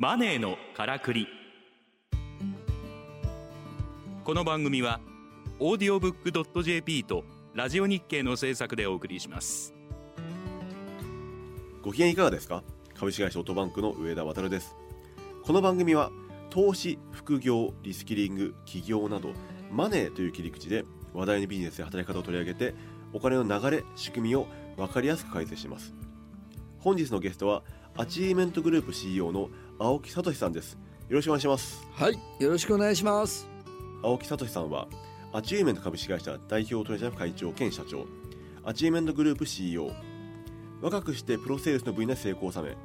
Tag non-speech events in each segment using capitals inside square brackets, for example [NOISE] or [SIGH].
マネーのからくり。この番組はオーディオブックドット JP とラジオ日経の制作でお送りします。ご機嫌いかがですか？株式会社オートバンクの上田渉です。この番組は投資副業リスキリング起業などマネーという切り口で話題のビジネスや働き方を取り上げてお金の流れ仕組みを分かりやすく解説します。本日のゲストはアチーメントグループ CEO の青木聡さんです。よろしくお願いします。はい、よろしくお願いします。青木仁志さんはアチーブメント株式会社代表取締役会長兼社長。アチーメントグループ CEO 若くしてプロセールスの分野で成功を収め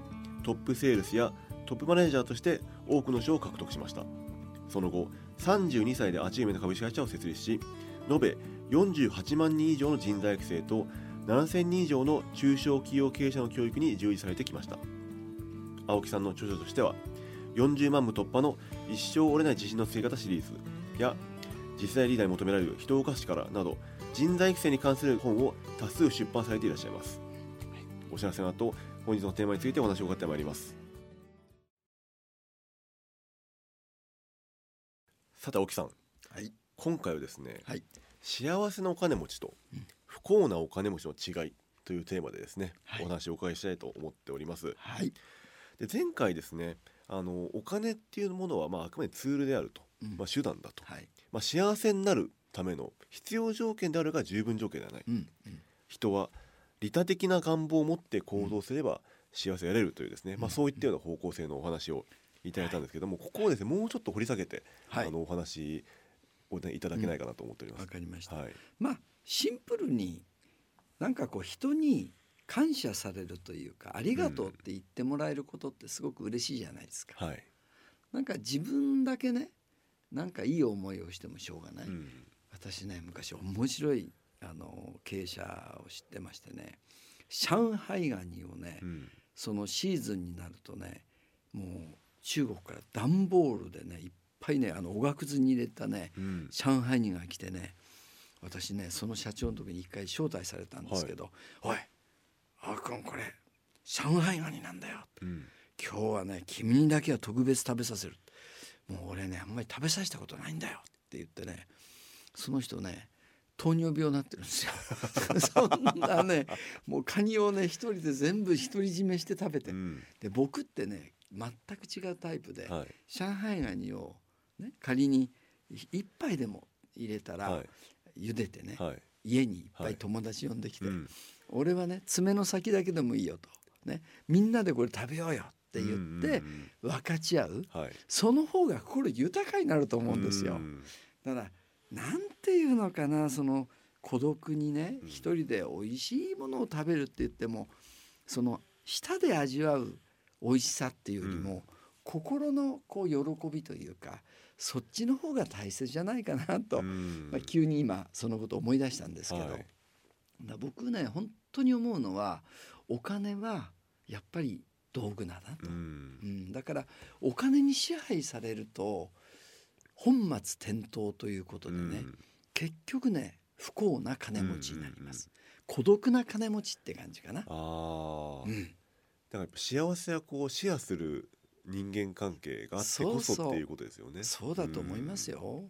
トップセールスやトップマネージャーとして多くの賞を獲得しました。その後32歳でアチーブメント株式会社を設立し延べ48万人以上の人材育成と7000人以上の中小企業経営者の教育に従事されてきました青木さんの著書としては40万部突破の一生折れない自信のつけ方シリーズや実際リーダーに求められる人を動かす力など人材育成に関する本を多数出版されていらっしゃいます、お知らせの後本日のテーマについてお話を伺ってまいります。さて青木さんはい、今回はですね、はい、幸せなお金持ちとうん。不幸なお金持ちの違いというテーマでですね、はい。お話をお伺いしたいと思っております。はい、で前回ですねあのお金っていうものはまああくまでツールであると、うん。まあ、手段だと、はい、まあ、幸せになるための必要条件であるが十分条件ではない、うん、うん、人は利他的な願望を持って行動すれば幸せを得れるというですね、まあ、そういったような方向性のお話をいただいたんですけども、ここをですねもうちょっと掘り下げて、はい。あのお話を、ね、いただけないかなと思っております。わかりました。はいまあシンプルになんかこう人に感謝されるというかありがとうって言ってもらえることってすごく嬉しいじゃないですか。はい。なんか自分だけねなんかいい思いをしてもしょうがない。うん。私ね昔面白いあの経営者を知ってましてね上海ガニをね、うん。そのシーズンになるとねもう中国から段ボールでねいっぱいねあのおがくずに入れたねうん。上海人が来てね私ねその社長の時に一回招待されたんですけど「おい青君これ上海ガニなんだよ。うん今日はね君にだけは特別食べさせる。もう俺ねあんまり食べさせたことないんだよ」って言ってねその人ね糖尿病になってるんですよ。[LAUGHS] そんなねもうカニをね一人で全部独り占めして食べて。うん。で僕ってね全く違うタイプで、はい。上海ガニを、ね、仮に一杯でも入れたら、はい。茹でてね、はい。家にいっぱはいい。友達呼んできて、うん俺はね爪の先だけでもいいよと、ね、みんなでこれ食べようよって言ってうんうんうん。分かち合う。はい。その方が心豊かになると思うんですよ。ん。だからなんていうのかなその孤独にねうん。一人で美味しいものを食べるって言ってもその舌で味わう美味しさっていうよりも、心のこう喜びというかそっちの方が大切じゃないかなと、うん。まあ、急に今そのことを思い出したんですけど、はいだ僕ね本当に思うのはお金はやっぱり道具だなと。うん。うん、だからお金に支配されると本末転倒ということでね、うん。結局ね不幸な金持ちになります、孤独な金持ちって感じかな、ああ、うん、だから幸せはこうシェアする人間関係があってこそっていうことですよね。そうだと思いますよ、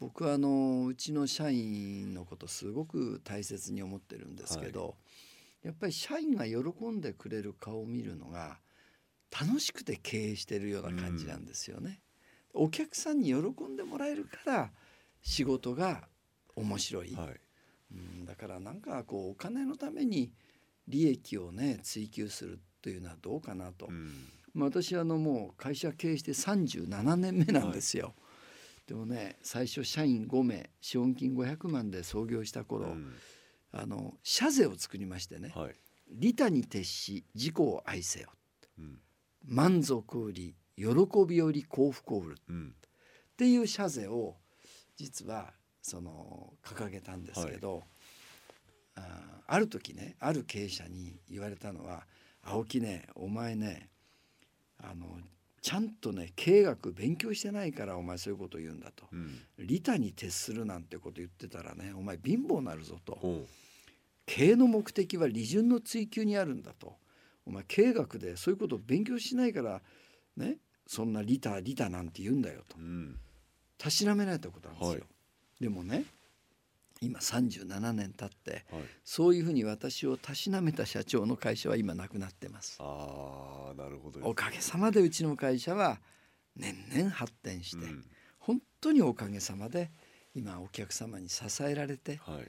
僕はあのうちの社員のことすごく大切に思ってるんですけど、やっぱり社員が喜んでくれる顔を見るのが楽しくて経営してるような感じなんですよね。お客さんに喜んでもらえるから仕事が面白い、うん。はい。うん、だからなんかこうお金のために利益をね追求するというのはどうかなと、うんまあ、私あのもう会社経営して37年目なんですよ、でもね最初社員5名資本金500万で創業した頃、うん。あの社税を作りましてねはい。「利他に徹し自己を愛せよ。うん。満足売り喜びより幸福を売る」うん。っていう社税を実はその掲げたんですけど、あーある時ねある経営者に言われたのは「青木ねお前ねあのちゃんとね経営学勉強してないからお前そういうこと言うんだ」と。うん「利他に徹するなんてこと言ってたらねお前貧乏になるぞ」と。ほ「経営の目的は利潤の追求にあるんだ」と「お前経営学でそういうことを勉強しないからねそんな利他利他なんて言うんだよと。うん。たしなめられたことなんですよ。はい。でもね今37年経ってはい。そういうふうに私をたしなめた社長の会社は今なくなってます。ああなるほどおかげさまでうちの会社は年々発展して、うん。本当におかげさまで今お客様に支えられてはい。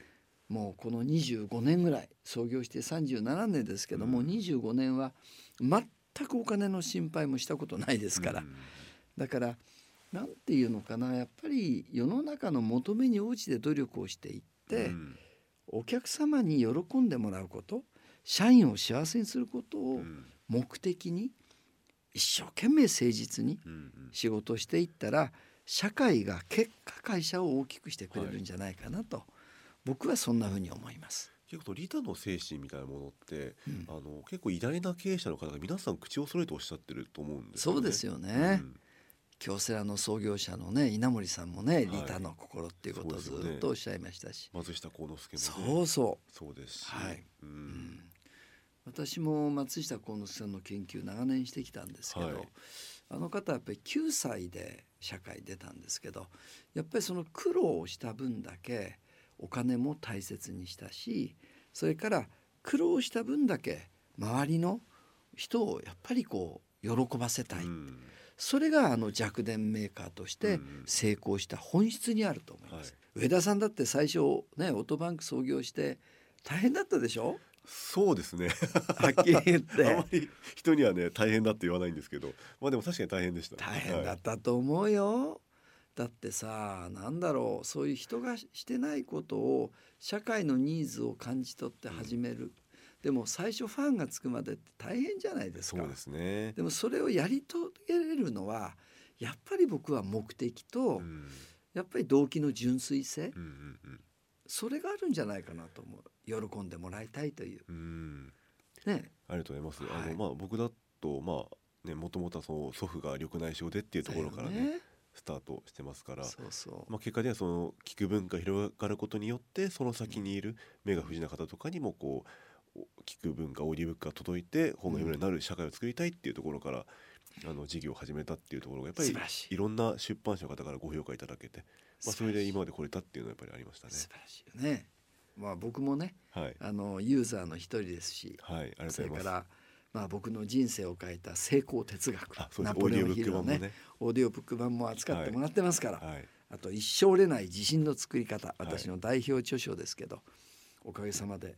もうこの25年ぐらい創業して37年ですけども、うん25年は全くお金の心配もしたことないですから、うん。だからなんていうのかなやっぱり世の中の求めに応じて努力をしていって、うんお客様に喜んでもらうこと社員を幸せにすることをうん。目的に一生懸命誠実に仕事をしていったら社会が結果会社を大きくしてくれるんじゃないかなと、僕はそんなふうに思います。結構利他の精神みたいなものってうん。あの結構偉大な経営者の方が皆さん口を揃えておっしゃってると思うんですよね。そうですよね、うん京セラの創業者のね稲森さんもねはい。利他の心っていうことをずっとおっしゃいましたし、松下幸之助もね。そうそそうですし、はい。うん。私も松下幸之助さんの研究長年してきたんですけど、はい。あの方はやっぱり9歳で社会出たんですけどやっぱりその苦労をした分だけお金も大切にしたしそれから苦労した分だけ周りの人をやっぱりこう喜ばせたい、うんそれがあの弱電メーカーとしてうん成功した本質にあると思います、はい。上田さんだって最初ねオートバンク創業して大変だったでしょ？そうですね。[LAUGHS] はっきり言っあまてり人にはね大変だって言わないんですけど。まあでも確かに大変でした。大変だはいったと思うよ、だってさなんだろう。そういう人がしてないことを社会のニーズを感じ取って始める、でも最初ファンがつくまでって大変じゃないですか。そうですね。でもそれをやり遂げれるのはやっぱり僕は目的と、うん。やっぱり動機の純粋性それがあるんじゃないかなと思う。喜んでもらいたいという。うね。ありがとうございます、はい。あのまあ僕だとまあねもともとはその祖父が緑内障でっていうところからねね。スタートしてますからまあ、結果ではその聞く文化が広がることによってその先にいる目が不自由な方とかにもこうお聞く文化オーディオブックが届いて本が読めるようになる社会を作りたいっていうところから、あの事業を始めたっていうところがやっぱりいいろんな出版社の方からご評価いただけて、まあ、それで今まで来れたっていうのはやっぱりありましたね。素晴らしいよねまあ僕もねはい、あのユーザーの一人ですしはい、そ。れからまあ僕の人生を変えた成功哲学。ナポレオンヒルのねね。オーディオブック版も扱ってもらってますから、はい、あと一生折れない自信の作り方い私の代表著書ですけど、おかげさまで。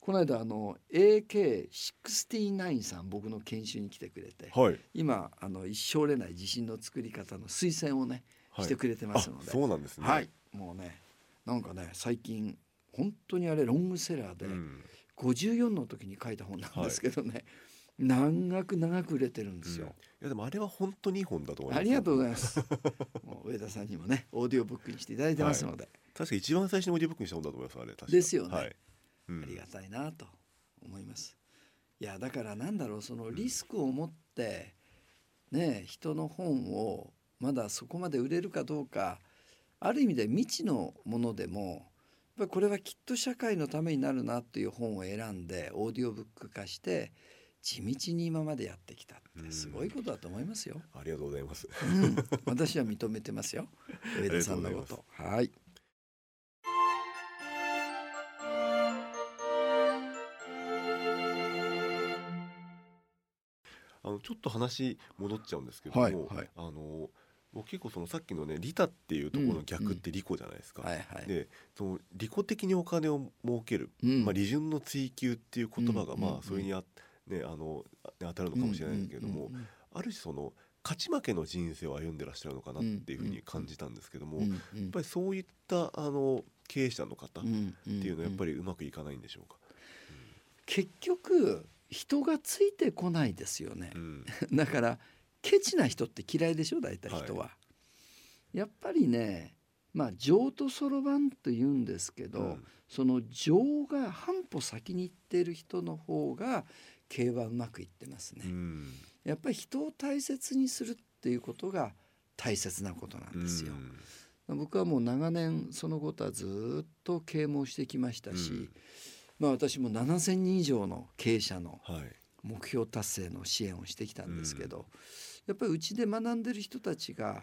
この間あの AK69 さん僕の研修に来てくれて、はい、今あの一生折れない自信の作り方の推薦をね、はい。してくれてますのあでそうなんですね。はい。もうねなんかね最近本当にあれロングセラーでうん、54の時に書いた本なんですけどね、長く長く売れてるんですよ、いやでもあれは本当にいい本だと思います。ありがとうございます。もう上田さんにもねオーディオブックにしていただいてますので、確か一番最初にオーディオブックにした本だと思いますあれ確かですよねはい、うんありがたいなと思います。いやだからなんだろうそのリスクを持ってね人の本をまだそこまで売れるかどうかある意味で未知のものでもやっぱりこれはきっと社会のためになるなという本を選んでオーディオブック化して地道に今までやってきたってすごいことだと思いますよ。ありがとうございます。うん、私は認めてますよ上田さんのこと。はい [LAUGHS] あのちょっと話戻っちゃうんですけども、はいはい。あの僕結構そのさっきのね利他っていうところの逆って利己じゃないですか。はいはい。でその利己的にお金を儲ける、うん。まあ利潤の追求っていう言葉がまあうんうん。うんそれにあ、ねあのあ当たるのかもしれないんですけれども、うんうん。ある種その勝ち負けの人生を歩んでらっしゃるのかなっていうふうに感じたんですけども、うんやうん。っぱりそういったあの経営者の方っうんていうのはやっぱりりうまくいかないんでしょうか？結局人がついてこないですよね。う、ん。[LAUGHS] だからケチな人って嫌いでしょ大体人は、やっぱりねまあ情とそろばんと言うんですけど、うん。その情が半歩先に行ってる人の方が経営はうまくいってますね、うん。やっぱり人を大切にするっていうことが大切なことなんですよ、僕はもう長年そのことはずっと啓蒙してきましたし、うんまあ私も7,000人以上の経営者のはい。目標達成の支援をしてきたんですけど、やっぱりうちで学んでる人たちが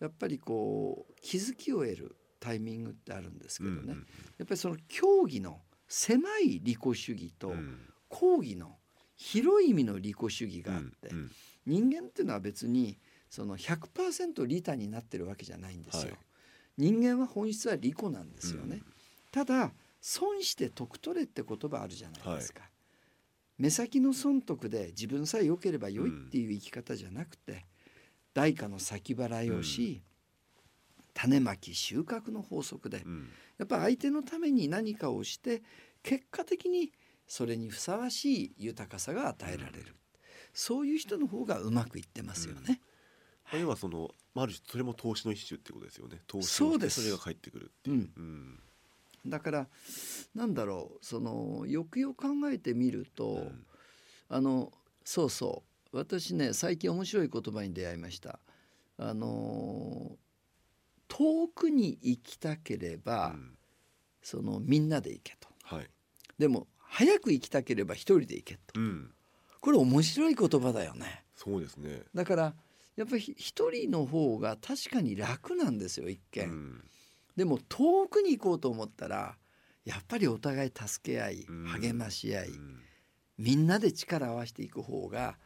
やっぱりこう気づきを得るタイミングってあるんですけどね、うんうんやっぱりその競技の狭い利己主義とうん。講義の広い意味の利己主義があって、うん人間っていうのは別にその100%利他になってるわけじゃないんですよ。はい。人間は本質は利己なんですよね。うん。ただ損して得取れって言葉あるじゃないですか。目先の損得で自分さえ良ければ良いっていう生き方じゃなくて、代価の先払いをし、種まき収穫の法則でうん。やっぱ相手のために何かをして結果的にそれにふさわしい豊かさが与えられる、そういう人の方がうまくいってますよね。まあ要はそのまあある種それも投資の一種ってことですよね。投資をしてそれが返ってくるっていう。うん、うんだからなんだろうそのよくよく考えてみると、うん。あのそうそう私ね最近面白い言葉に出会いました。あの遠くに行きたければ、うん。そのみんなで行けと。はい。でも早く行きたければ一人で行けと。うん。これ面白い言葉だよね。そうですね。だからやっぱりひ一人の方が確かに楽なんですよ一見、うんでも遠くに行こうと思ったらやっぱりお互い助け合いうん。励まし合い、うん。みんなで力を合わせていく方が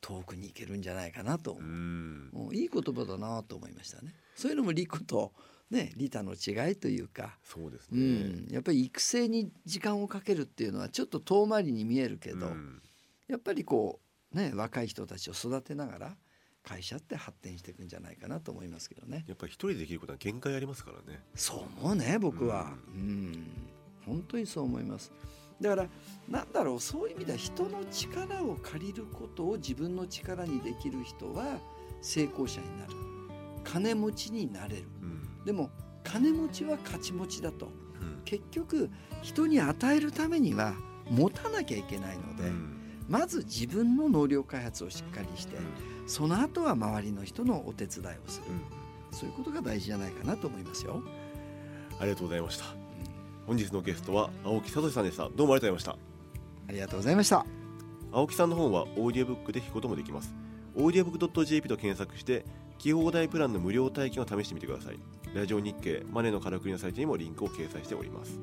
遠くに行けるんじゃないかなと。思ういい言葉だなと思いましたね。そういうのも利己とね利他の違いというか、うそうですね。ん、やっぱり育成に時間をかけるっていうのはちょっと遠回りに見えるけど、うん。やっぱりこうね若い人たちを育てながら会社って発展していくんじゃないかなと思いますけどね。やっぱり一人でできることは限界ありますからね。そう思うね僕は。うん。本当にそう思います。だからなんだろうそういう意味では人の力を借りることを自分の力にできる人は成功者になる。金持ちになれる。うん。でも金持ちは勝ち持ちだと。うん。結局人に与えるためには持たなきゃいけないので、うん。まず自分の能力開発をしっかりしてその後は周りの人のお手伝いをする。うん。そういうことが大事じゃないかなと思いますよ。ありがとうございました。本日のゲストは青木聡さんでした。どうもありがとうございました。ありがとうございました。青木さんの本はオーディオブックで聞くこともできます。オーディオブック .jp と検索して記放題プランの無料体験を試してみてください。ラジオ日経マネーのからくりのサイトにもリンクを掲載しております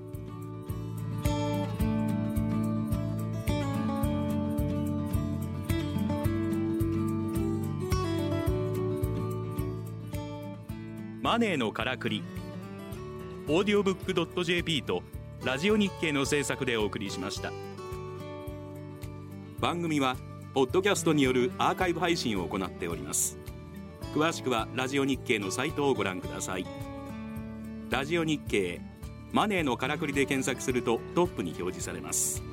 マネーのからくり。オーディオブックドット .jp とラジオ日経の制作でお送りしました。番組はポッドキャストによるアーカイブ配信を行っております。詳しくはラジオ日経のサイトをご覧ください。ラジオ日経マネーのからくりで検索するとトップに表示されます。